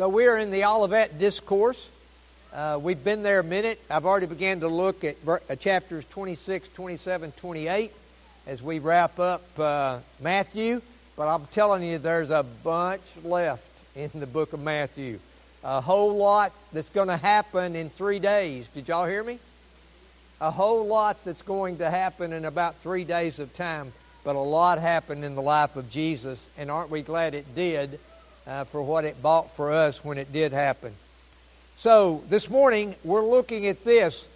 So we're in the Olivet Discourse. Uh, we've been there a minute. I've already began to look at ver- uh, chapters 26, 27, 28 as we wrap up uh, Matthew. But I'm telling you, there's a bunch left in the book of Matthew. A whole lot that's going to happen in three days. Did y'all hear me? A whole lot that's going to happen in about three days of time. But a lot happened in the life of Jesus, and aren't we glad it did? Uh, for what it bought for us when it did happen. So, this morning we're looking at this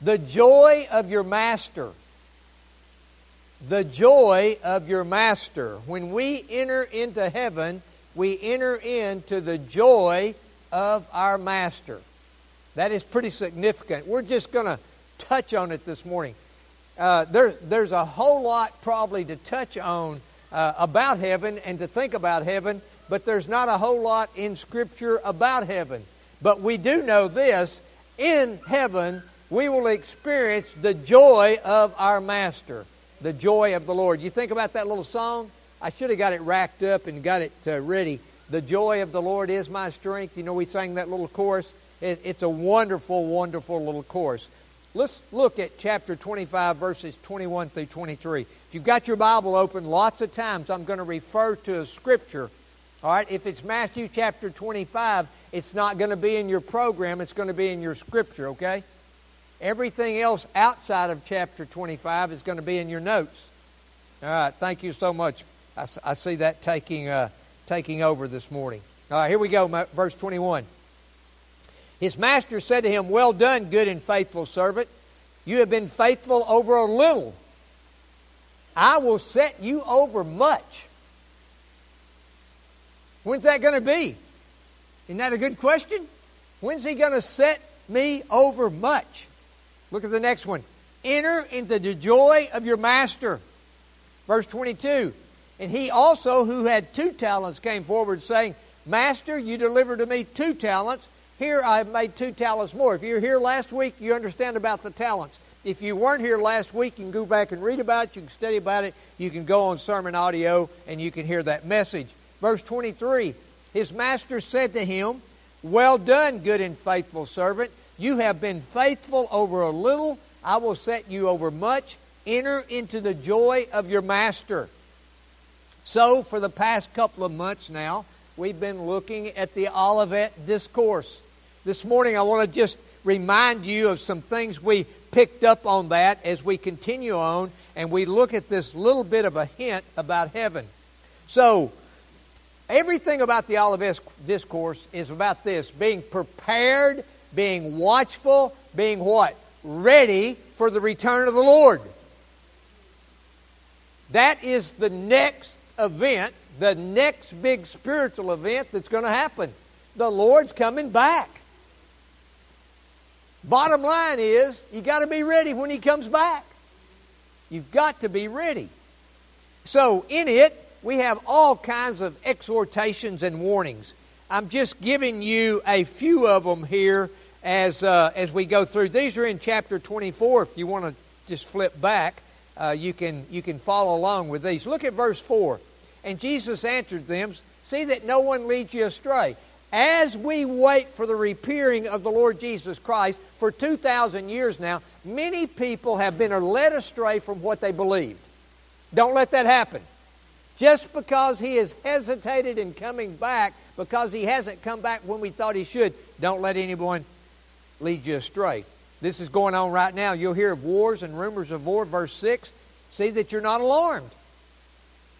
the joy of your master. The joy of your master. When we enter into heaven, we enter into the joy of our master. That is pretty significant. We're just going to touch on it this morning. Uh, there, there's a whole lot probably to touch on uh, about heaven and to think about heaven but there's not a whole lot in Scripture about heaven. But we do know this in heaven, we will experience the joy of our Master, the joy of the Lord. You think about that little song? I should have got it racked up and got it uh, ready. The joy of the Lord is my strength. You know, we sang that little chorus. It, it's a wonderful, wonderful little chorus. Let's look at chapter 25, verses 21 through 23. If you've got your Bible open, lots of times I'm going to refer to a scripture all right, if it's Matthew chapter 25, it's not going to be in your program, it's going to be in your scripture, okay? Everything else outside of chapter 25 is going to be in your notes. All right, thank you so much. I, I see that taking, uh, taking over this morning. All right, here we go, verse 21. His master said to him, Well done, good and faithful servant. You have been faithful over a little. I will set you over much. When's that going to be? Isn't that a good question? When's he going to set me over much? Look at the next one. Enter into the joy of your master. Verse 22. And he also, who had two talents, came forward saying, Master, you delivered to me two talents. Here I have made two talents more. If you're here last week, you understand about the talents. If you weren't here last week, you can go back and read about it. You can study about it. You can go on sermon audio and you can hear that message. Verse 23 His master said to him, Well done, good and faithful servant. You have been faithful over a little, I will set you over much. Enter into the joy of your master. So, for the past couple of months now, we've been looking at the Olivet Discourse. This morning, I want to just remind you of some things we picked up on that as we continue on and we look at this little bit of a hint about heaven. So, Everything about the Olivet Discourse is about this being prepared, being watchful, being what? Ready for the return of the Lord. That is the next event, the next big spiritual event that's going to happen. The Lord's coming back. Bottom line is, you got to be ready when He comes back. You've got to be ready. So, in it, we have all kinds of exhortations and warnings. I'm just giving you a few of them here as, uh, as we go through. These are in chapter 24. If you want to just flip back, uh, you, can, you can follow along with these. Look at verse 4. And Jesus answered them, See that no one leads you astray. As we wait for the reappearing of the Lord Jesus Christ, for 2,000 years now, many people have been led astray from what they believed. Don't let that happen. Just because he has hesitated in coming back, because he hasn't come back when we thought he should, don't let anyone lead you astray. This is going on right now. You'll hear of wars and rumors of war, verse 6. See that you're not alarmed.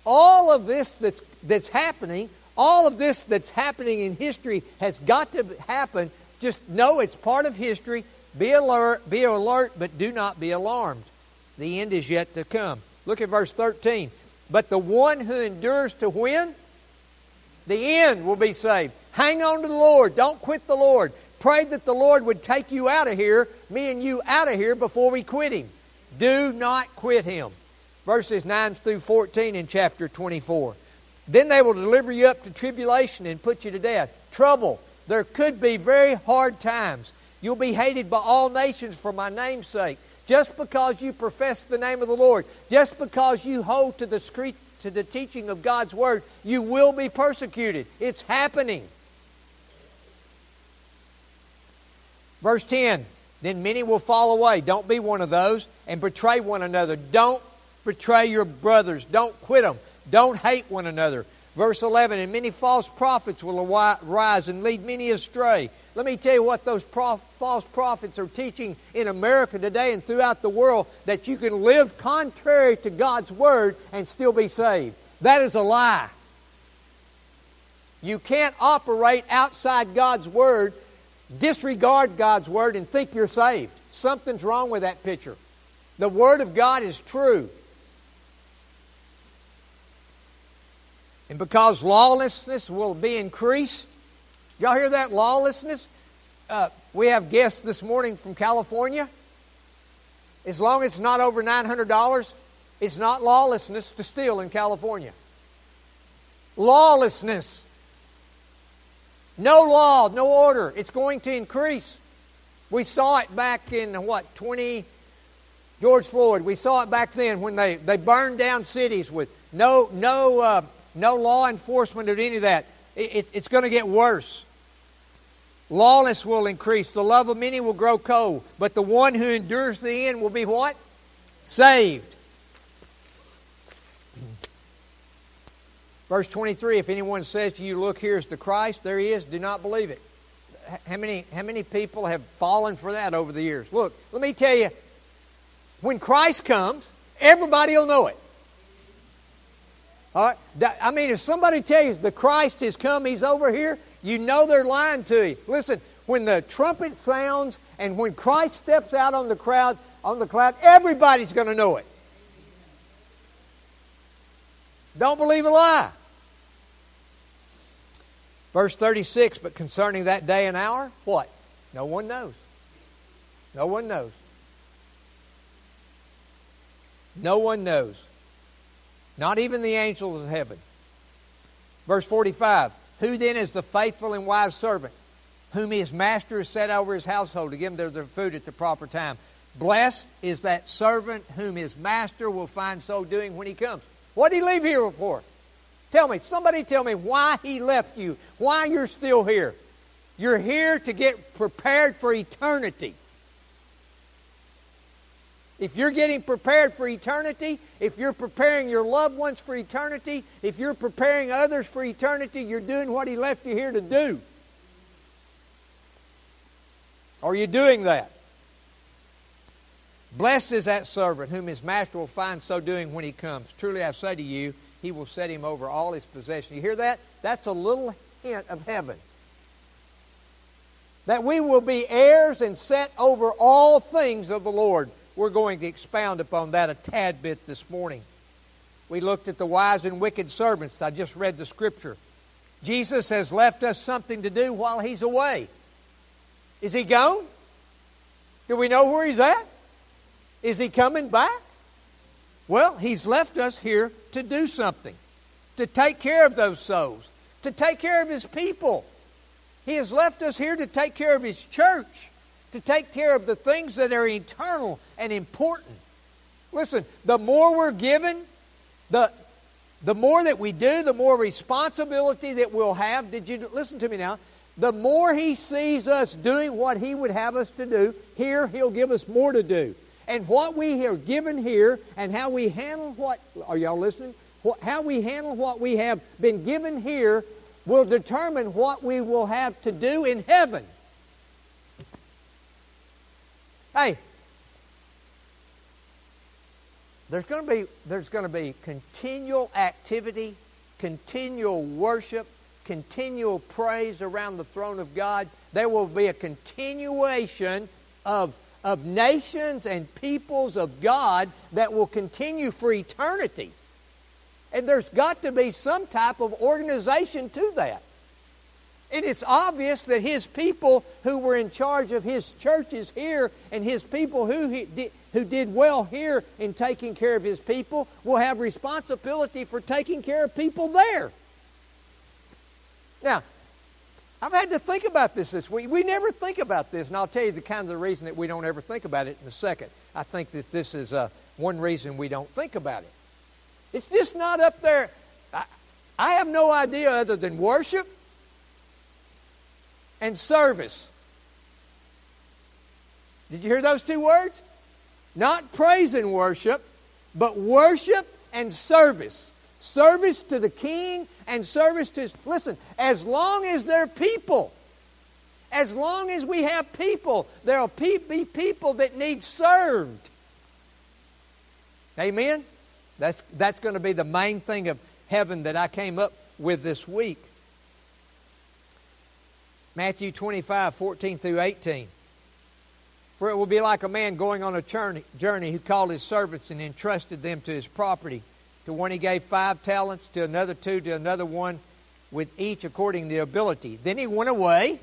All of this that's, that's happening, all of this that's happening in history has got to happen. Just know it's part of history. Be alert, be alert, but do not be alarmed. The end is yet to come. Look at verse 13. But the one who endures to win, the end will be saved. Hang on to the Lord. Don't quit the Lord. Pray that the Lord would take you out of here, me and you out of here before we quit Him. Do not quit Him. Verses 9 through 14 in chapter 24. Then they will deliver you up to tribulation and put you to death. Trouble. There could be very hard times. You'll be hated by all nations for my name's sake just because you profess the name of the Lord, just because you hold to the, to the teaching of God's Word, you will be persecuted. It's happening. Verse 10 Then many will fall away. Don't be one of those and betray one another. Don't betray your brothers. Don't quit them. Don't hate one another. Verse 11 And many false prophets will arise and lead many astray. Let me tell you what those prof- false prophets are teaching in America today and throughout the world that you can live contrary to God's Word and still be saved. That is a lie. You can't operate outside God's Word, disregard God's Word, and think you're saved. Something's wrong with that picture. The Word of God is true. And because lawlessness will be increased, y'all hear that? Lawlessness? Uh, we have guests this morning from California. As long as it's not over $900, it's not lawlessness to steal in California. Lawlessness. No law, no order. It's going to increase. We saw it back in what, 20, George Floyd. We saw it back then when they, they burned down cities with no, no, uh, no law enforcement or any of that. It, it, it's going to get worse. Lawless will increase. The love of many will grow cold. But the one who endures the end will be what? Saved. Verse 23 If anyone says to you, Look, here's the Christ, there he is, do not believe it. How many, how many people have fallen for that over the years? Look, let me tell you, when Christ comes, everybody will know it. All right? I mean, if somebody tells you the Christ has come, he's over here, you know they're lying to you. Listen, when the trumpet sounds and when Christ steps out on the crowd, on the cloud, everybody's going to know it. Don't believe a lie. Verse 36, but concerning that day and hour, what? No one knows. No one knows. No one knows. Not even the angels of heaven. Verse 45, who then is the faithful and wise servant, whom his master has set over his household to give them their food at the proper time? Blessed is that servant whom his master will find so doing when he comes. What did he leave here for? Tell me, somebody tell me why he left you, why you're still here. You're here to get prepared for eternity. If you're getting prepared for eternity, if you're preparing your loved ones for eternity, if you're preparing others for eternity, you're doing what he left you here to do. Are you doing that? Blessed is that servant whom his master will find so doing when he comes. Truly I say to you, he will set him over all his possessions. You hear that? That's a little hint of heaven. That we will be heirs and set over all things of the Lord. We're going to expound upon that a tad bit this morning. We looked at the wise and wicked servants. I just read the scripture. Jesus has left us something to do while he's away. Is he gone? Do we know where he's at? Is he coming back? Well, he's left us here to do something, to take care of those souls, to take care of his people. He has left us here to take care of his church, to take care of the things that are eternal and important. Listen, the more we're given, the, the more that we do, the more responsibility that we'll have. Did you listen to me now? The more he sees us doing what he would have us to do, here he'll give us more to do. And what we are given here and how we handle what, are y'all listening? How we handle what we have been given here will determine what we will have to do in heaven. Hey, there's going to be there's going to be continual activity, continual worship, continual praise around the throne of God. There will be a continuation of of nations and peoples of God that will continue for eternity. And there's got to be some type of organization to that. And it's obvious that his people who were in charge of his churches here and his people who, he did, who did well here in taking care of his people will have responsibility for taking care of people there. Now, I've had to think about this this week. We never think about this, and I'll tell you the kind of the reason that we don't ever think about it in a second. I think that this is uh, one reason we don't think about it. It's just not up there. I, I have no idea other than worship and service. Did you hear those two words? Not praise and worship, but worship and service. Service to the king and service to. Listen, as long as they're people, as long as we have people, there will be people that need served. Amen? That's, that's going to be the main thing of heaven that I came up with this week. Matthew 25, 14 through 18. For it will be like a man going on a journey, who called his servants and entrusted them to his property. To one he gave five talents, to another two, to another one, with each according to the ability. Then he went away,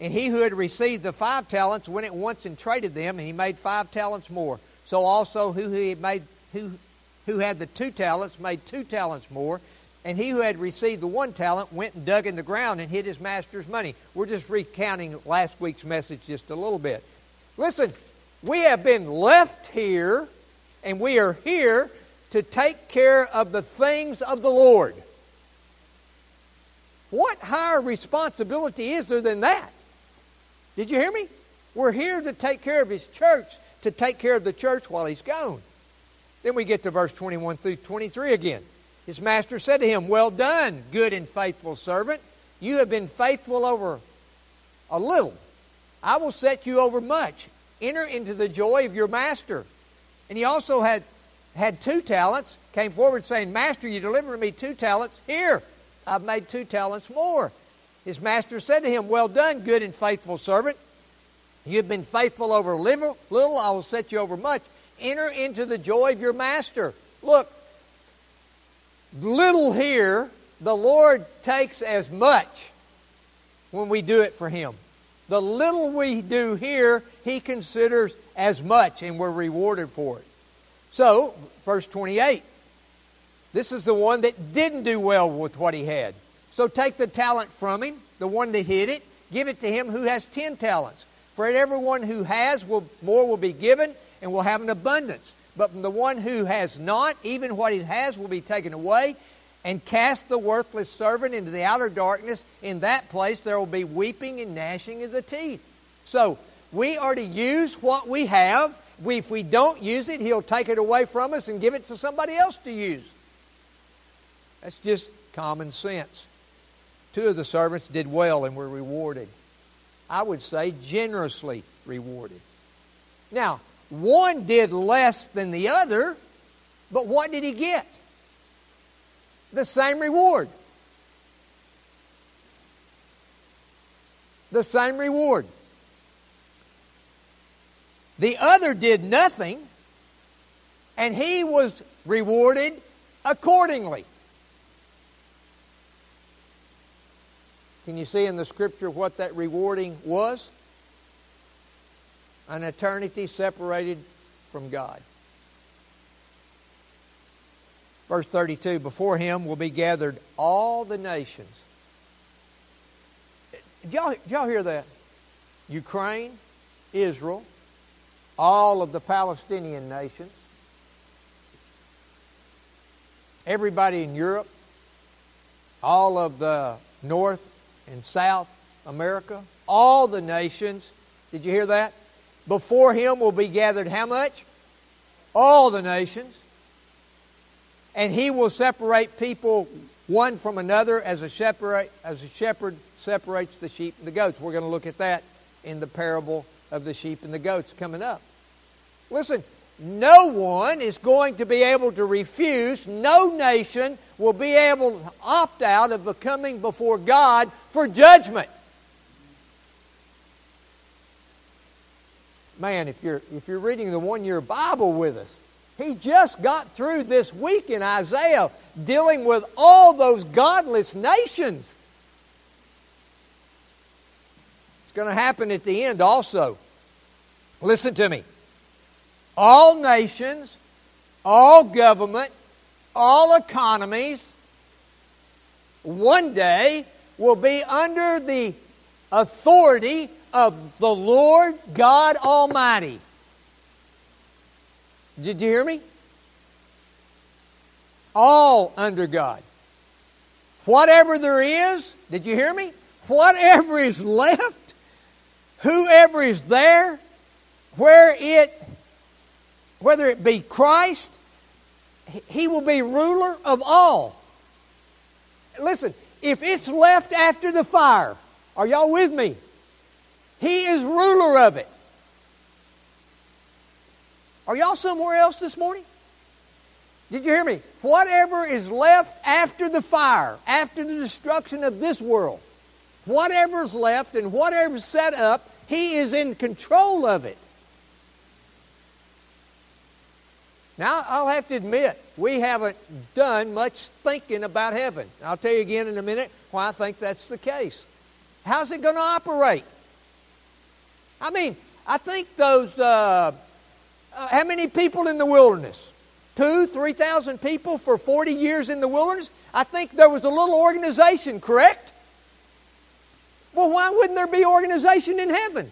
and he who had received the five talents went at once and traded them, and he made five talents more. So also who he made who who had the two talents made two talents more. And he who had received the one talent went and dug in the ground and hid his master's money. We're just recounting last week's message just a little bit. Listen, we have been left here, and we are here to take care of the things of the Lord. What higher responsibility is there than that? Did you hear me? We're here to take care of His church, to take care of the church while He's gone. Then we get to verse 21 through 23 again. His master said to him, Well done, good and faithful servant. You have been faithful over a little. I will set you over much. Enter into the joy of your master. And he also had, had two talents, came forward saying, Master, you delivered me two talents. Here, I've made two talents more. His master said to him, Well done, good and faithful servant. You've been faithful over little, little, I will set you over much. Enter into the joy of your master. Look, little here, the Lord takes as much when we do it for Him. The little we do here, he considers as much, and we're rewarded for it. So, verse 28 this is the one that didn't do well with what he had. So, take the talent from him, the one that hid it, give it to him who has 10 talents. For everyone who has, will, more will be given and will have an abundance. But from the one who has not, even what he has will be taken away and cast the worthless servant into the outer darkness. In that place there will be weeping and gnashing of the teeth. So, we are to use what we have. We, if we don't use it, He'll take it away from us and give it to somebody else to use. That's just common sense. Two of the servants did well and were rewarded. I would say generously rewarded. Now, one did less than the other, but what did he get? the same reward. The same reward. The other did nothing, and he was rewarded accordingly. Can you see in the scripture what that rewarding was? An eternity separated from God. Verse 32 Before him will be gathered all the nations. Did y'all, did y'all hear that? Ukraine, Israel, all of the Palestinian nations, everybody in Europe, all of the North and South America, all the nations. Did you hear that? Before him will be gathered how much? All the nations and he will separate people one from another as a shepherd, as a shepherd separates the sheep and the goats. We're going to look at that in the parable of the sheep and the goats coming up. Listen, no one is going to be able to refuse, no nation will be able to opt out of coming before God for judgment. Man, if you're, if you're reading the one year Bible with us, he just got through this week in Isaiah dealing with all those godless nations. It's going to happen at the end also. Listen to me. All nations, all government, all economies, one day will be under the authority of the Lord God Almighty. Did you hear me? All under God. Whatever there is, did you hear me? Whatever is left, whoever is there, where it, whether it be Christ, he will be ruler of all. Listen, if it's left after the fire, are y'all with me? He is ruler of it. Are y'all somewhere else this morning? Did you hear me? Whatever is left after the fire, after the destruction of this world, whatever's left and whatever's set up, He is in control of it. Now, I'll have to admit, we haven't done much thinking about heaven. I'll tell you again in a minute why I think that's the case. How's it going to operate? I mean, I think those, uh, uh, how many people in the wilderness? Two, three thousand people for 40 years in the wilderness? I think there was a little organization, correct? Well, why wouldn't there be organization in heaven?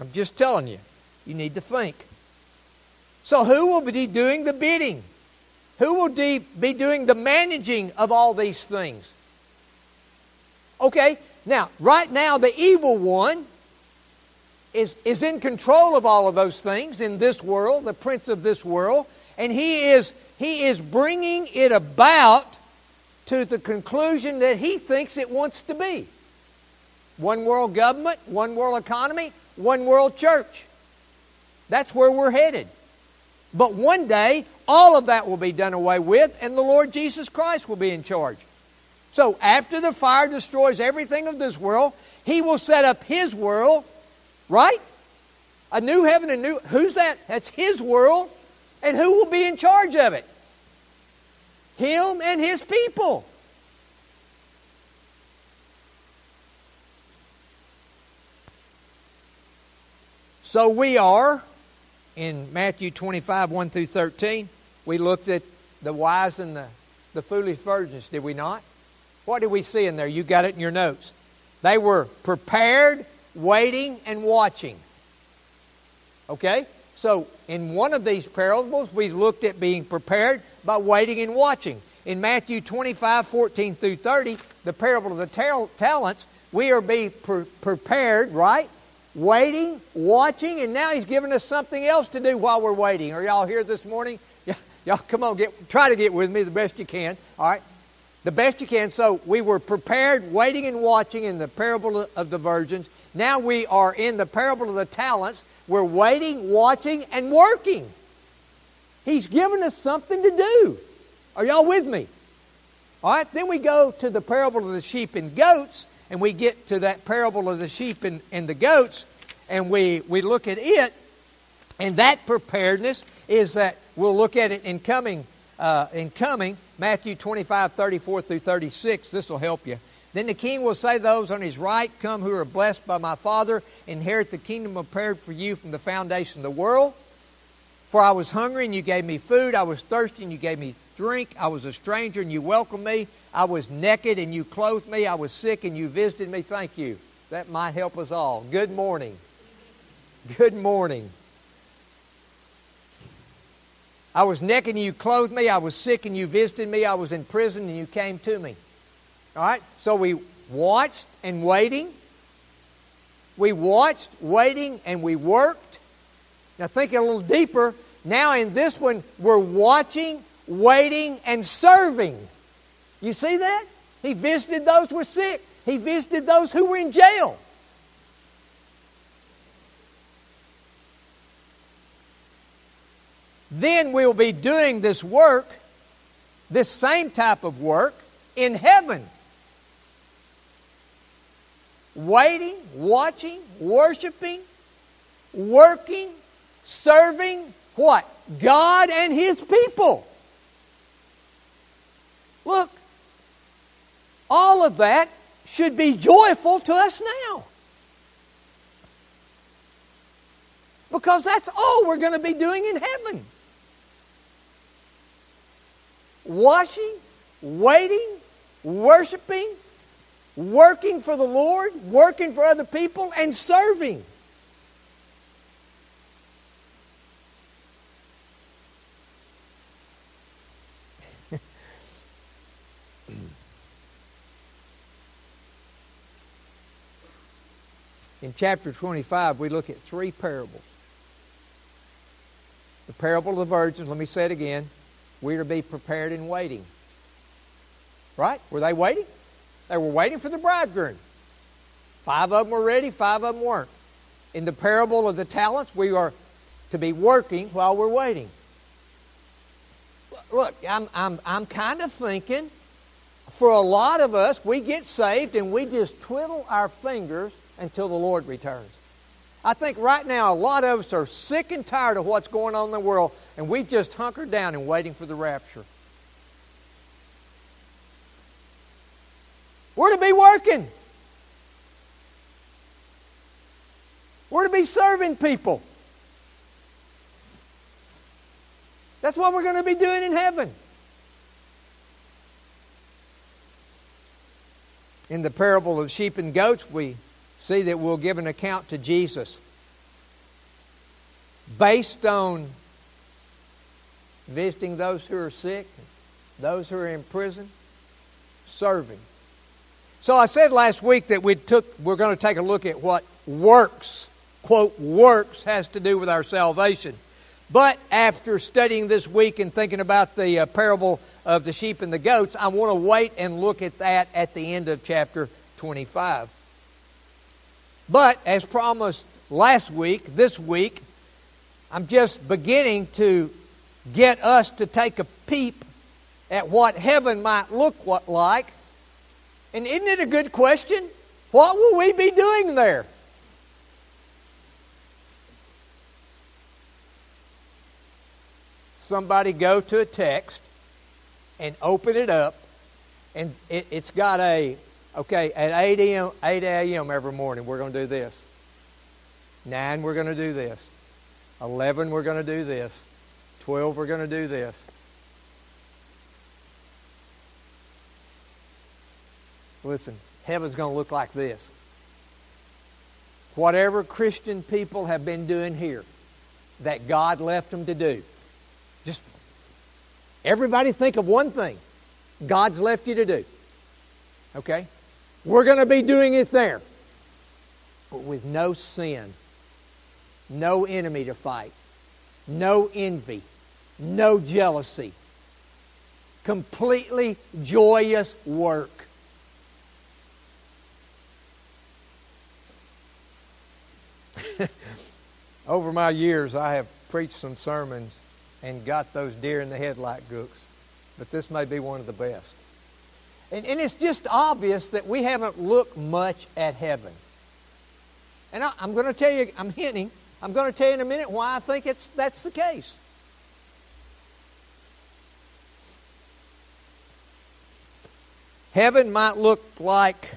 I'm just telling you, you need to think. So, who will be doing the bidding? Who will be doing the managing of all these things? Okay, now, right now, the evil one is, is in control of all of those things in this world, the prince of this world, and he is, he is bringing it about to the conclusion that he thinks it wants to be. One world government, one world economy, one world church. That's where we're headed. But one day, all of that will be done away with, and the Lord Jesus Christ will be in charge. So, after the fire destroys everything of this world, He will set up His world, right? A new heaven and new. Who's that? That's His world. And who will be in charge of it? Him and His people. So we are in Matthew 25, 1 through 13. We looked at the wise and the, the foolish virgins, did we not? What do we see in there? You got it in your notes. They were prepared, waiting, and watching. Okay? So, in one of these parables, we looked at being prepared by waiting and watching. In Matthew 25, 14 through 30, the parable of the tal- talents, we are being pre- prepared, right? waiting, watching, and now he's giving us something else to do while we're waiting. Are y'all here this morning? Y'all come on, get try to get with me the best you can. All right? The best you can. So we were prepared, waiting and watching in the parable of the virgins. Now we are in the parable of the talents. We're waiting, watching, and working. He's given us something to do. Are y'all with me? All right, then we go to the parable of the sheep and goats, and we get to that parable of the sheep and, and the goats, and we, we look at it, and that preparedness is that we'll look at it in coming, uh, in coming Matthew 25, 34 through 36. This will help you. Then the king will say those on his right, Come who are blessed by my Father, inherit the kingdom prepared for you from the foundation of the world. For I was hungry and you gave me food. I was thirsty and you gave me drink. I was a stranger and you welcomed me. I was naked and you clothed me. I was sick and you visited me. Thank you. That might help us all. Good morning. Good morning. I was naked and you clothed me. I was sick and you visited me. I was in prison and you came to me. All right? So we watched and waiting. We watched, waiting, and we worked. Now think a little deeper. Now in this one, we're watching, waiting, and serving. You see that? He visited those who were sick. He visited those who were in jail. Then we'll be doing this work, this same type of work, in heaven. Waiting, watching, worshiping, working, serving what? God and His people. Look, all of that should be joyful to us now. Because that's all we're going to be doing in heaven. Washing, waiting, worshiping, working for the Lord, working for other people, and serving. In chapter 25, we look at three parables. The parable of the virgins, let me say it again. We're to be prepared and waiting. Right? Were they waiting? They were waiting for the bridegroom. Five of them were ready, five of them weren't. In the parable of the talents, we are to be working while we're waiting. Look, I'm, I'm, I'm kind of thinking for a lot of us, we get saved and we just twiddle our fingers until the Lord returns. I think right now a lot of us are sick and tired of what's going on in the world and we just hunkered down and waiting for the rapture. We're to be working. We're to be serving people. That's what we're going to be doing in heaven. In the parable of sheep and goats, we see that we'll give an account to Jesus based on visiting those who are sick, those who are in prison, serving. So I said last week that we took we're going to take a look at what works, quote, works has to do with our salvation. But after studying this week and thinking about the uh, parable of the sheep and the goats, I want to wait and look at that at the end of chapter 25. But as promised last week, this week, I'm just beginning to get us to take a peep at what heaven might look like and isn't it a good question? What will we be doing there? Somebody go to a text and open it up, and it, has got a, okay, at 8 a.m. 8 a.m. every morning, we're going to do this. 9, we're going to do this. 11, we're going to do this. 12, we're going to do this. Listen, heaven's going to look like this. Whatever Christian people have been doing here that God left them to do, just everybody think of one thing God's left you to do. Okay? We're going to be doing it there, but with no sin, no enemy to fight, no envy, no jealousy. Completely joyous work. Over my years, I have preached some sermons and got those deer in the headlight gooks, but this may be one of the best. And, and it's just obvious that we haven't looked much at heaven. And I, I'm going to tell you, I'm hinting, I'm going to tell you in a minute why I think it's, that's the case. Heaven might look like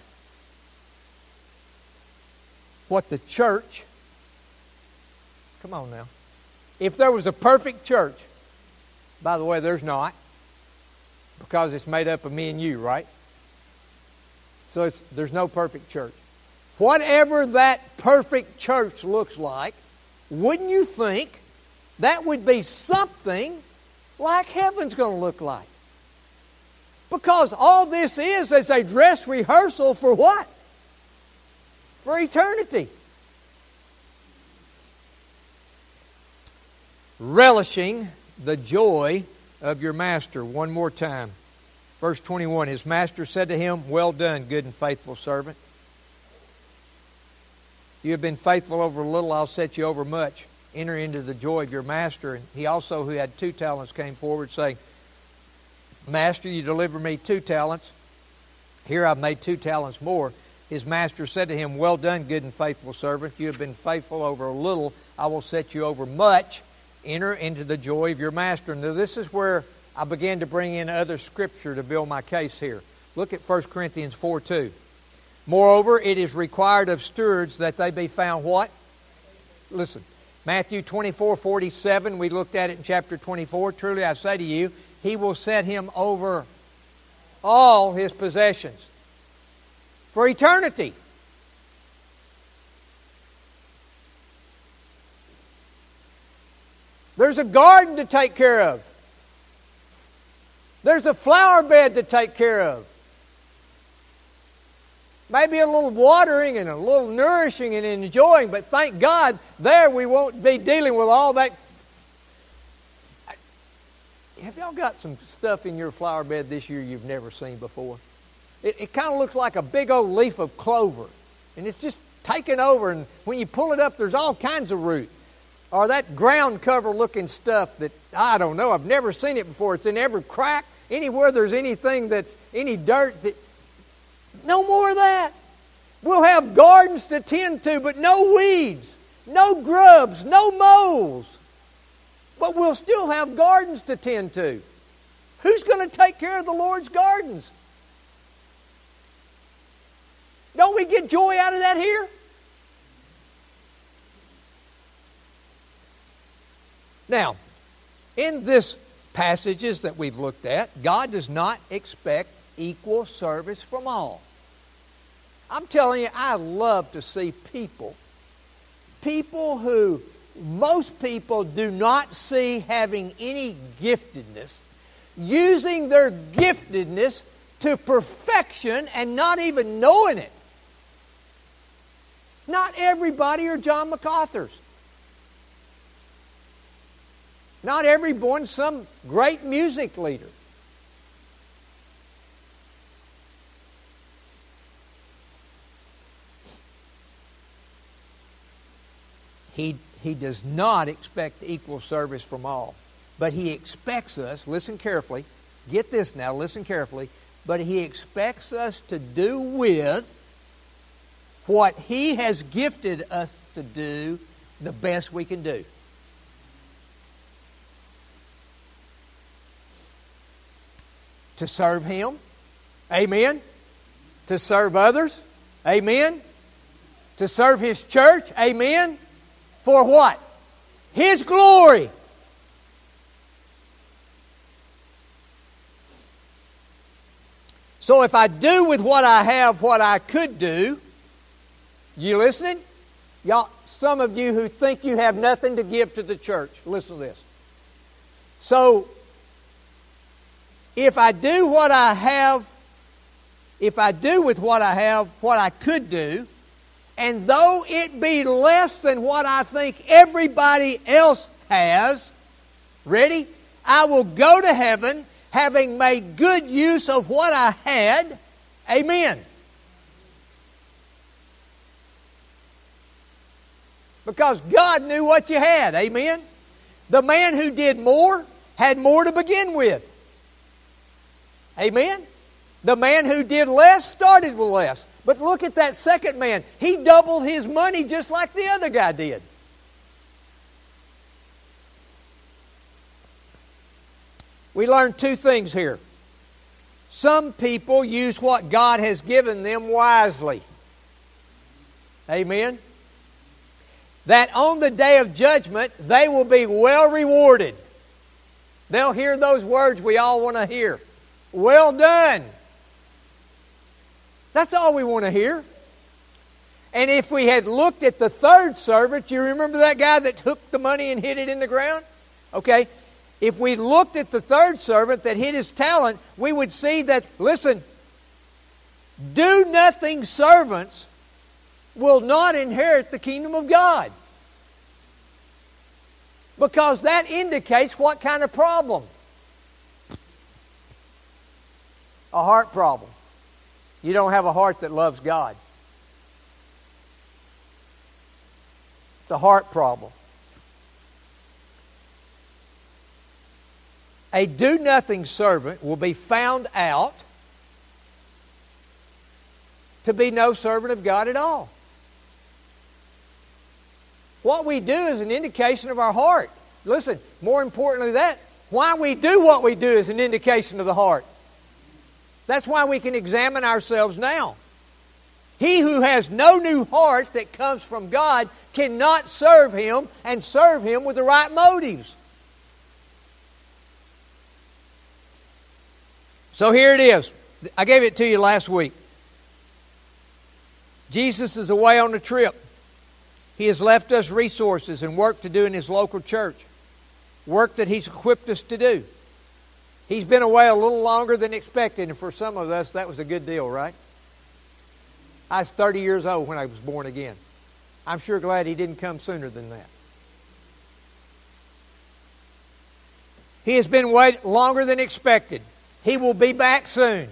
what the church Come on now. If there was a perfect church, by the way, there's not, because it's made up of me and you, right? So there's no perfect church. Whatever that perfect church looks like, wouldn't you think that would be something like heaven's going to look like? Because all this is is a dress rehearsal for what? For eternity. relishing the joy of your master. One more time. Verse 21 His master said to him, Well done, good and faithful servant. You have been faithful over a little, I'll set you over much. Enter into the joy of your master. And he also, who had two talents, came forward, saying, Master, you delivered me two talents. Here I've made two talents more. His master said to him, Well done, good and faithful servant. You have been faithful over a little, I will set you over much enter into the joy of your master. Now, this is where I began to bring in other scripture to build my case here. Look at 1 Corinthians 4 2. Moreover, it is required of stewards that they be found what? Listen, Matthew 24 47, we looked at it in chapter 24. Truly I say to you, he will set him over all his possessions for eternity. There's a garden to take care of. There's a flower bed to take care of. Maybe a little watering and a little nourishing and enjoying, but thank God there we won't be dealing with all that. Have y'all got some stuff in your flower bed this year you've never seen before? It, it kind of looks like a big old leaf of clover, and it's just taken over, and when you pull it up, there's all kinds of root. Or that ground cover looking stuff that, I don't know, I've never seen it before. It's in every crack, anywhere there's anything that's any dirt. That, no more of that. We'll have gardens to tend to, but no weeds, no grubs, no moles. But we'll still have gardens to tend to. Who's going to take care of the Lord's gardens? Don't we get joy out of that here? Now, in this passages that we've looked at, God does not expect equal service from all. I'm telling you, I love to see people, people who most people do not see having any giftedness, using their giftedness to perfection and not even knowing it. Not everybody are John MacArthur's. Not everyone's some great music leader. He, he does not expect equal service from all. But he expects us, listen carefully, get this now, listen carefully, but he expects us to do with what he has gifted us to do the best we can do. To serve him, amen. To serve others, amen. To serve his church, amen for what? His glory. So if I do with what I have what I could do, you listening? Y'all, some of you who think you have nothing to give to the church, listen to this. So, if I do what I have, if I do with what I have what I could do, and though it be less than what I think everybody else has, ready? I will go to heaven having made good use of what I had. Amen. Because God knew what you had. Amen. The man who did more had more to begin with. Amen. The man who did less started with less. But look at that second man. He doubled his money just like the other guy did. We learned two things here. Some people use what God has given them wisely. Amen. That on the day of judgment, they will be well rewarded. They'll hear those words we all want to hear. Well done, that's all we want to hear. And if we had looked at the third servant, you remember that guy that took the money and hid it in the ground? Okay. If we looked at the third servant that hid his talent, we would see that, listen, do nothing servants will not inherit the kingdom of God. Because that indicates what kind of problem? A heart problem. You don't have a heart that loves God. It's a heart problem. A do nothing servant will be found out to be no servant of God at all. What we do is an indication of our heart. Listen, more importantly, that why we do what we do is an indication of the heart. That's why we can examine ourselves now. He who has no new heart that comes from God cannot serve Him and serve Him with the right motives. So here it is. I gave it to you last week. Jesus is away on a trip. He has left us resources and work to do in His local church, work that He's equipped us to do. He's been away a little longer than expected, and for some of us, that was a good deal, right? I was 30 years old when I was born again. I'm sure glad he didn't come sooner than that. He has been waiting longer than expected. He will be back soon.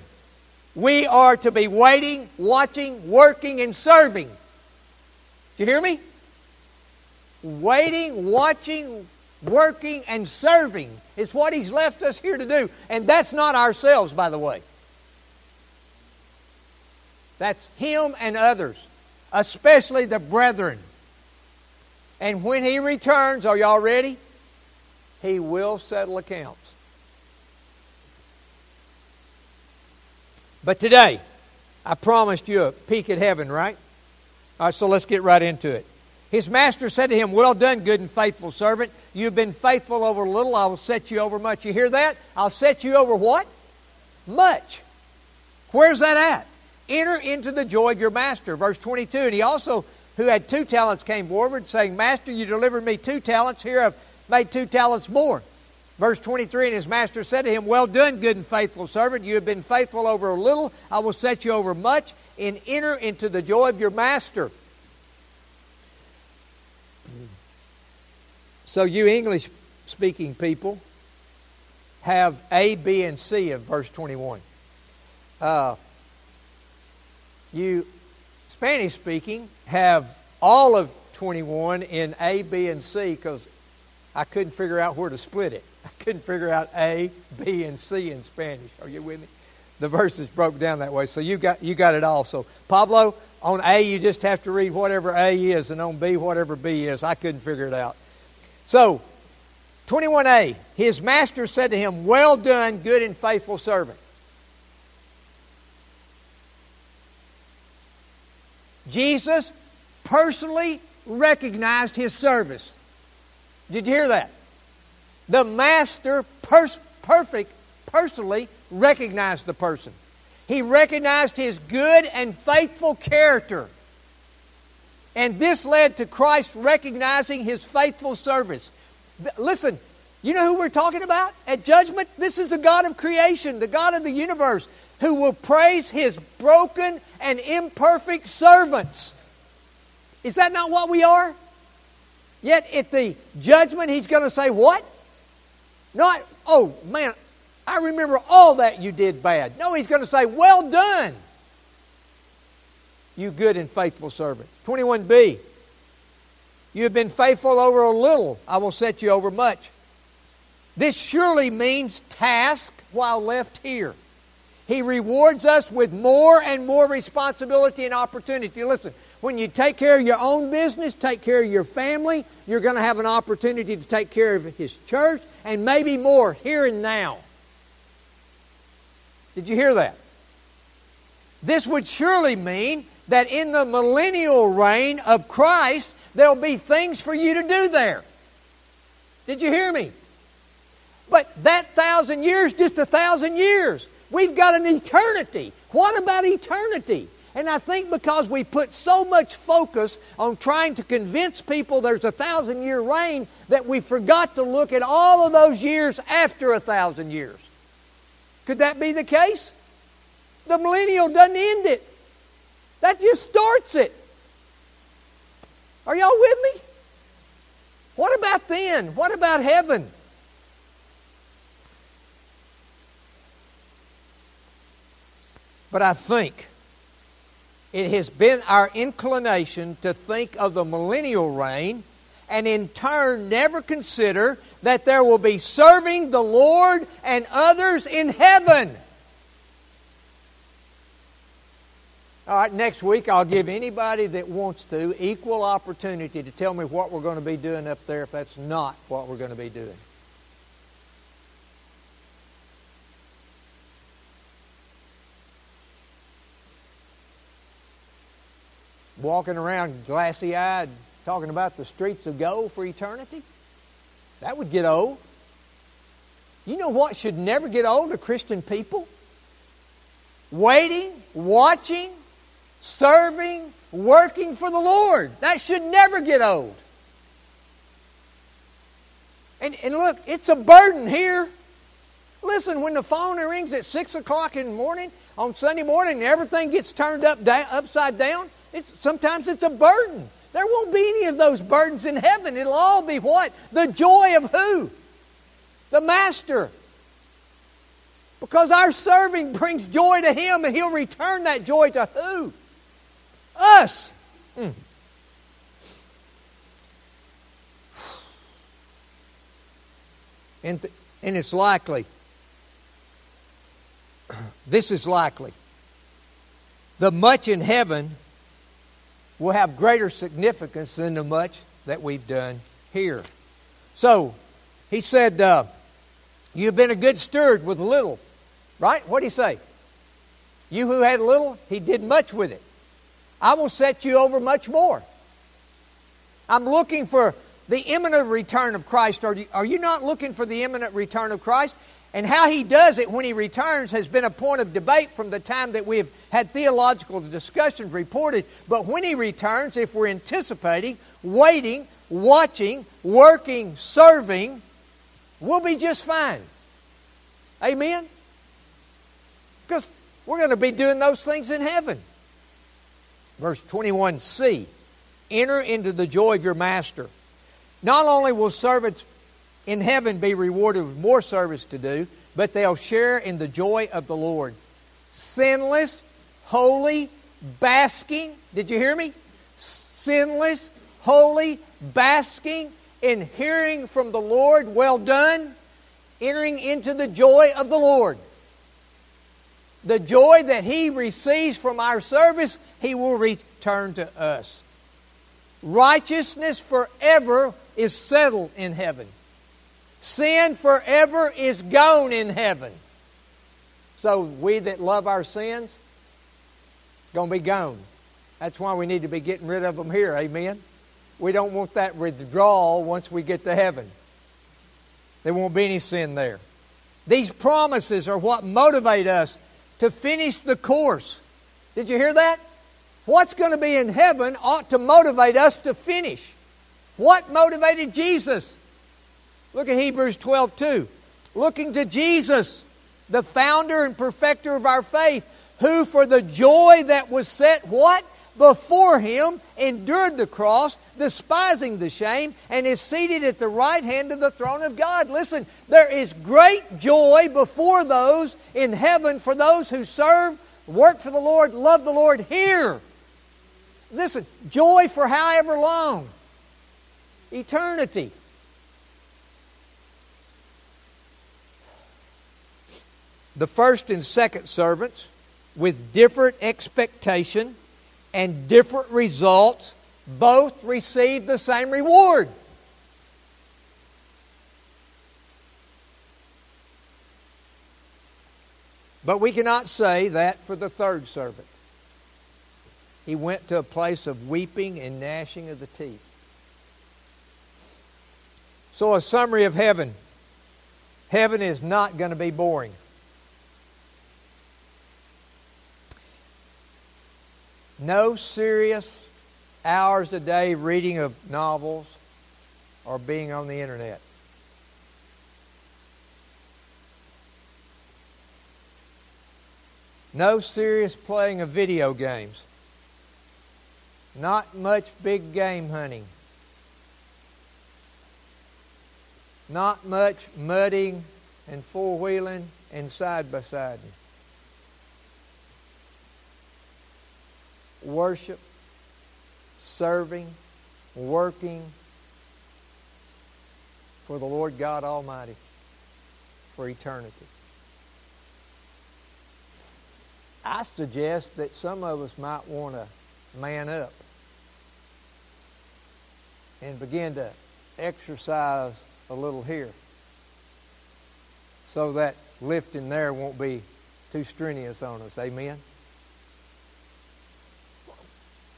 We are to be waiting, watching, working, and serving. Do you hear me? Waiting, watching, working, and serving is what He's left us here to do. And that's not ourselves, by the way. That's Him and others, especially the brethren. And when He returns, are y'all ready? He will settle accounts. But today, I promised you a peek at heaven, right? All right, so let's get right into it. His master said to him, Well done, good and faithful servant. You've been faithful over little, I will set you over much. You hear that? I'll set you over what? Much. Where's that at? Enter into the joy of your master. Verse 22. And he also, who had two talents, came forward, saying, Master, you delivered me two talents. Here I've made two talents more. Verse 23 And his master said to him, Well done, good and faithful servant. You have been faithful over a little. I will set you over much. And enter into the joy of your master. So, you English speaking people have A, B, and C of verse 21. Uh, you Spanish speaking have all of 21 in A, B, and C because I couldn't figure out where to split it. I couldn't figure out A, B, and C in Spanish. Are you with me? The verses broke down that way. So you got you got it all. So Pablo, on A you just have to read whatever A is, and on B whatever B is. I couldn't figure it out. So, 21a, his master said to him, Well done, good and faithful servant. Jesus personally recognized his service. Did you hear that? The master pers- perfect personally recognized the person. He recognized his good and faithful character. And this led to Christ recognizing his faithful service. Listen, you know who we're talking about at judgment? This is the God of creation, the God of the universe, who will praise his broken and imperfect servants. Is that not what we are? Yet at the judgment, he's going to say, What? Not, oh man, I remember all that you did bad. No, he's going to say, Well done you good and faithful servant. 21b. You have been faithful over a little, I will set you over much. This surely means task while left here. He rewards us with more and more responsibility and opportunity. Listen, when you take care of your own business, take care of your family, you're going to have an opportunity to take care of His church and maybe more here and now. Did you hear that? This would surely mean that in the millennial reign of Christ, there'll be things for you to do there. Did you hear me? But that thousand years, just a thousand years. We've got an eternity. What about eternity? And I think because we put so much focus on trying to convince people there's a thousand year reign that we forgot to look at all of those years after a thousand years. Could that be the case? The millennial doesn't end it. That just starts it. Are y'all with me? What about then? What about heaven? But I think it has been our inclination to think of the millennial reign and in turn never consider that there will be serving the Lord and others in heaven. All right, next week I'll give anybody that wants to equal opportunity to tell me what we're going to be doing up there if that's not what we're going to be doing. Walking around glassy eyed talking about the streets of gold for eternity? That would get old. You know what should never get old to Christian people? Waiting, watching, serving, working for the Lord. That should never get old. And, and look, it's a burden here. Listen, when the phone rings at 6 o'clock in the morning, on Sunday morning and everything gets turned up upside down, it's, sometimes it's a burden. There won't be any of those burdens in heaven. It'll all be what? The joy of who? The Master. Because our serving brings joy to Him, and He'll return that joy to who? Us. Mm. And, th- and it's likely, this is likely, the much in heaven will have greater significance than the much that we've done here. So, he said, uh, You've been a good steward with little. Right? What did he say? You who had little, he did much with it. I will set you over much more. I'm looking for the imminent return of Christ. Are you, are you not looking for the imminent return of Christ? And how he does it when he returns has been a point of debate from the time that we have had theological discussions reported. But when he returns, if we're anticipating, waiting, watching, working, serving, we'll be just fine. Amen? Because we're going to be doing those things in heaven. Verse 21c Enter into the joy of your master. Not only will servants in heaven be rewarded with more service to do, but they'll share in the joy of the Lord. Sinless, holy, basking. Did you hear me? Sinless, holy, basking in hearing from the Lord. Well done. Entering into the joy of the Lord. The joy that He receives from our service, He will return to us. Righteousness forever is settled in heaven. Sin forever is gone in heaven. So we that love our sins, going to be gone. That's why we need to be getting rid of them here. Amen. We don't want that withdrawal once we get to heaven. There won't be any sin there. These promises are what motivate us to finish the course. Did you hear that? What's going to be in heaven ought to motivate us to finish. What motivated Jesus? Look at Hebrews 12 2. Looking to Jesus, the founder and perfecter of our faith, who for the joy that was set what? Before him endured the cross, despising the shame, and is seated at the right hand of the throne of God. Listen, there is great joy before those in heaven for those who serve, work for the Lord, love the Lord here. Listen, joy for however long eternity. The first and second servants, with different expectation and different results, both received the same reward. But we cannot say that for the third servant. He went to a place of weeping and gnashing of the teeth. So, a summary of heaven heaven is not going to be boring. No serious hours a day reading of novels or being on the internet. No serious playing of video games. Not much big game hunting. Not much mudding and four wheeling and side by siding. Worship, serving, working for the Lord God Almighty for eternity. I suggest that some of us might want to man up and begin to exercise a little here so that lifting there won't be too strenuous on us. Amen?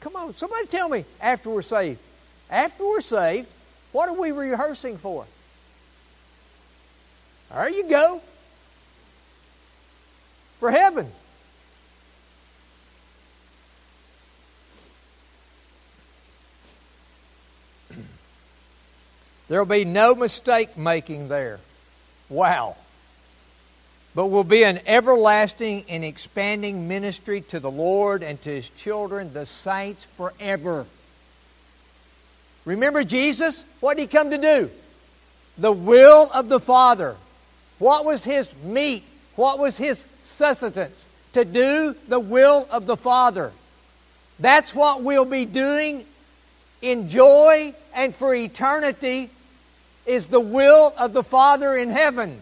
Come on, somebody tell me after we're saved. After we're saved, what are we rehearsing for? There you go. For heaven. There will be no mistake making there. Wow. But will be an everlasting and expanding ministry to the Lord and to His children, the saints, forever. Remember Jesus? What did He come to do? The will of the Father. What was His meat? What was His sustenance? To do the will of the Father. That's what we'll be doing in joy and for eternity is the will of the Father in heaven.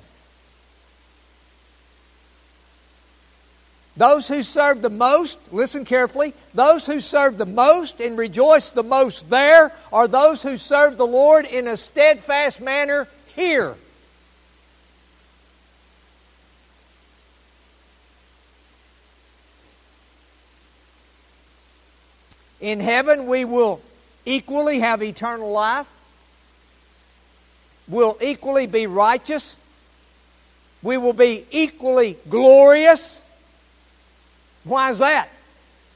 Those who serve the most, listen carefully, those who serve the most and rejoice the most there are those who serve the Lord in a steadfast manner here. In heaven, we will equally have eternal life, we'll equally be righteous, we will be equally glorious why is that?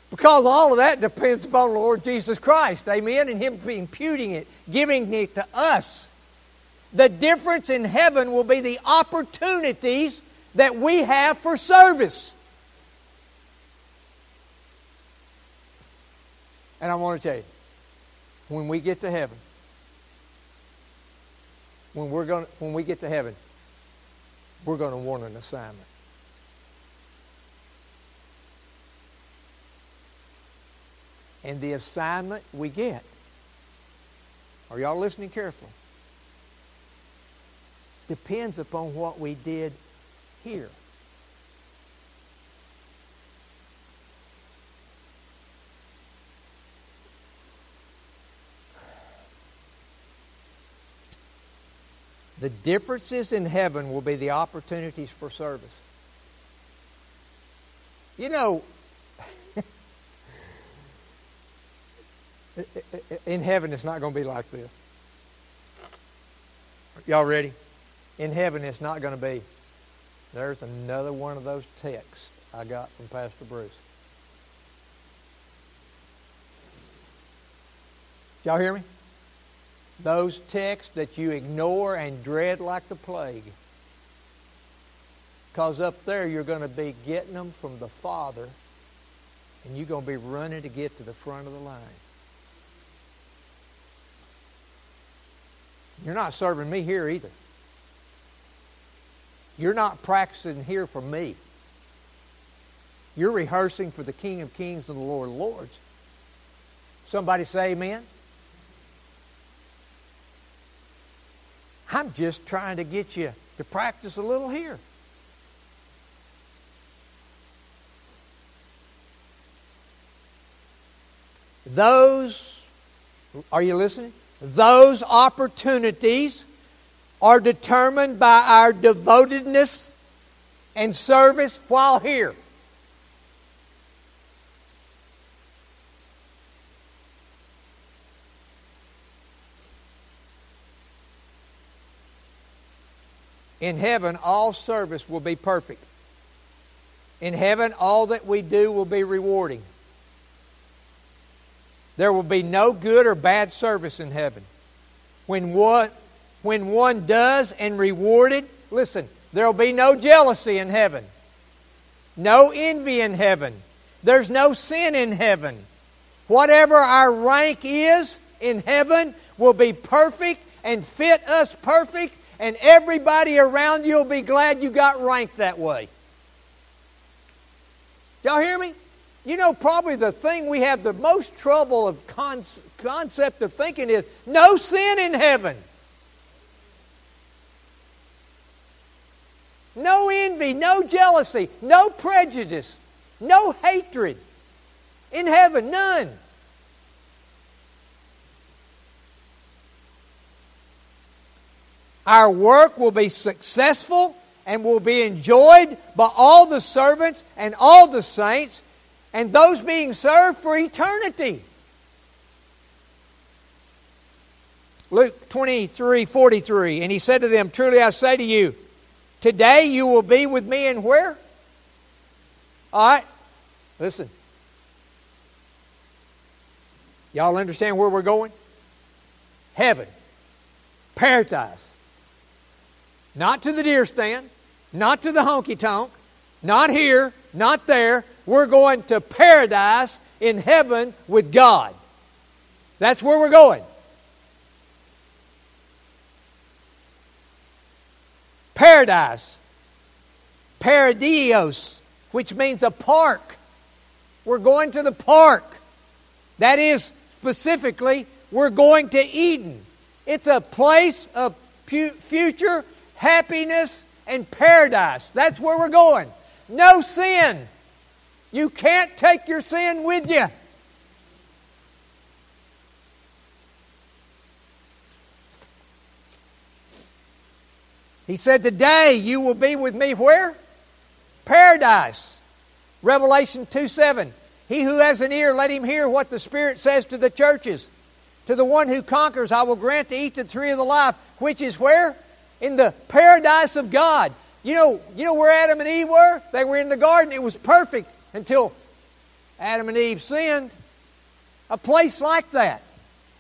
Because all of that depends upon the Lord Jesus Christ. Amen? And Him imputing it, giving it to us. The difference in heaven will be the opportunities that we have for service. And I want to tell you, when we get to heaven, when we're going when we get to heaven, we're going to want an assignment. And the assignment we get. Are y'all listening carefully? Depends upon what we did here. The differences in heaven will be the opportunities for service. You know, in heaven, it's not going to be like this. Y'all ready? In heaven, it's not going to be. There's another one of those texts I got from Pastor Bruce. Y'all hear me? Those texts that you ignore and dread like the plague. Because up there, you're going to be getting them from the Father, and you're going to be running to get to the front of the line. You're not serving me here either. You're not practicing here for me. You're rehearsing for the King of Kings and the Lord of Lords. Somebody say amen. I'm just trying to get you to practice a little here. Those, are you listening? Those opportunities are determined by our devotedness and service while here. In heaven, all service will be perfect. In heaven, all that we do will be rewarding. There will be no good or bad service in heaven. When one, when one does and rewarded, listen, there will be no jealousy in heaven, no envy in heaven, there's no sin in heaven. Whatever our rank is in heaven will be perfect and fit us perfect, and everybody around you will be glad you got ranked that way. Y'all hear me? You know, probably the thing we have the most trouble of con- concept of thinking is no sin in heaven. No envy, no jealousy, no prejudice, no hatred. In heaven, none. Our work will be successful and will be enjoyed by all the servants and all the saints and those being served for eternity. Luke 23 43. And he said to them, Truly I say to you, today you will be with me in where? All right, listen. Y'all understand where we're going? Heaven, paradise. Not to the deer stand, not to the honky tonk, not here, not there. We're going to paradise in heaven with God. That's where we're going. Paradise. Paradios, which means a park. We're going to the park. That is specifically, we're going to Eden. It's a place of future happiness and paradise. That's where we're going. No sin. You can't take your sin with you. He said, Today you will be with me where? Paradise. Revelation 2 7. He who has an ear, let him hear what the Spirit says to the churches. To the one who conquers, I will grant to eat the tree of the life, which is where? In the paradise of God. You know, you know where Adam and Eve were? They were in the garden. It was perfect until Adam and Eve sinned. A place like that.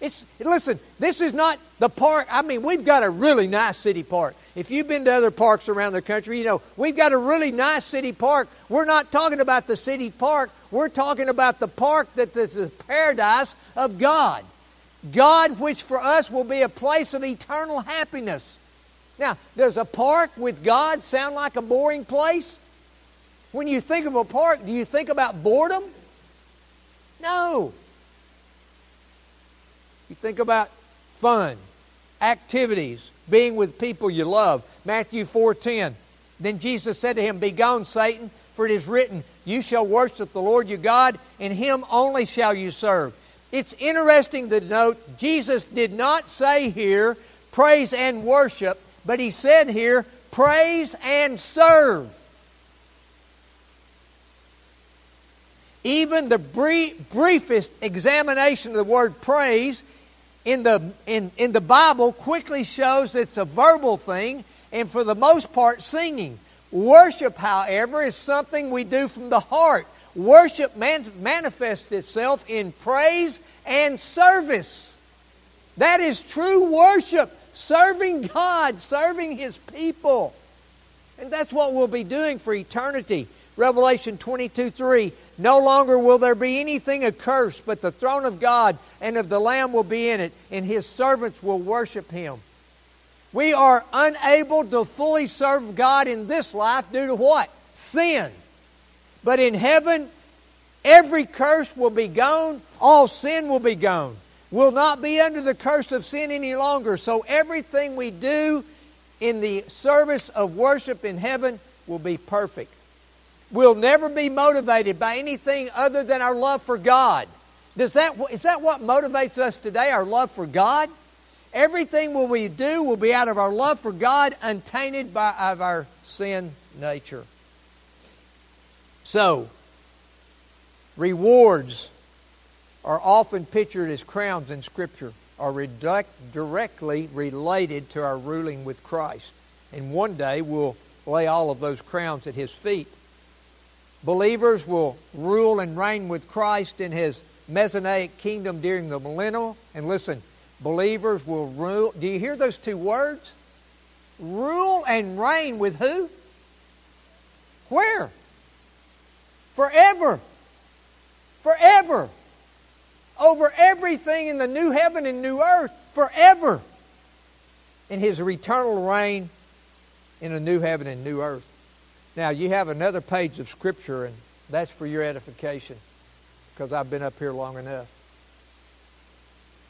It's listen, this is not the park. I mean, we've got a really nice city park. If you've been to other parks around the country, you know, we've got a really nice city park. We're not talking about the city park. We're talking about the park that is the paradise of God. God, which for us will be a place of eternal happiness. Now, does a park with God sound like a boring place? When you think of a park, do you think about boredom? No. You think about fun, activities, being with people you love. Matthew 4:10. Then Jesus said to him, "Be gone, Satan, for it is written, you shall worship the Lord your God, and him only shall you serve." It's interesting to note Jesus did not say here praise and worship, but he said here praise and serve. Even the brief, briefest examination of the word praise in the, in, in the Bible quickly shows it's a verbal thing and for the most part singing. Worship, however, is something we do from the heart. Worship man, manifests itself in praise and service. That is true worship, serving God, serving His people. And that's what we'll be doing for eternity. Revelation 22 3. No longer will there be anything accursed, but the throne of God and of the Lamb will be in it, and his servants will worship him. We are unable to fully serve God in this life due to what? Sin. But in heaven, every curse will be gone, all sin will be gone. We'll not be under the curse of sin any longer. So everything we do in the service of worship in heaven will be perfect. We'll never be motivated by anything other than our love for God. Does that, is that what motivates us today, our love for God? Everything we do will be out of our love for God, untainted by of our sin nature. So, rewards are often pictured as crowns in Scripture, are directly related to our ruling with Christ. And one day we'll lay all of those crowns at His feet. Believers will rule and reign with Christ in his Messianic kingdom during the millennial. And listen, believers will rule. Do you hear those two words? Rule and reign with who? Where? Forever. Forever. Over everything in the new heaven and new earth. Forever. In his eternal reign in a new heaven and new earth. Now, you have another page of Scripture, and that's for your edification because I've been up here long enough.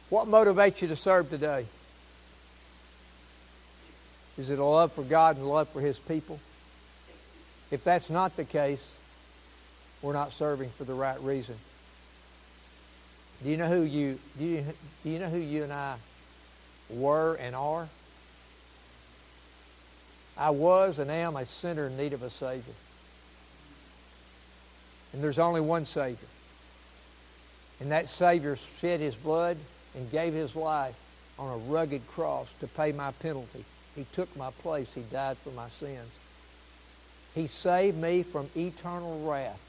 What motivates you to serve today? Is it a love for God and a love for His people? If that's not the case, we're not serving for the right reason. Do you know who you do you, do you know who you and I were and are? I was and am a sinner in need of a Savior. And there's only one Savior. And that Savior shed his blood and gave his life on a rugged cross to pay my penalty. He took my place. He died for my sins. He saved me from eternal wrath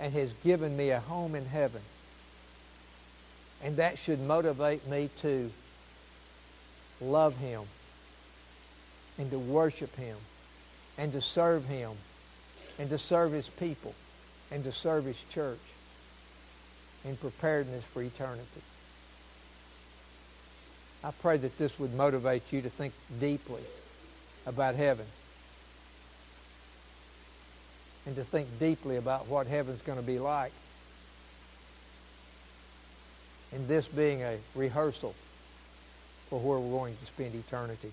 and has given me a home in heaven. And that should motivate me to love him and to worship Him and to serve Him and to serve His people and to serve His church in preparedness for eternity. I pray that this would motivate you to think deeply about heaven and to think deeply about what heaven's going to be like. And this being a rehearsal for where we're going to spend eternity.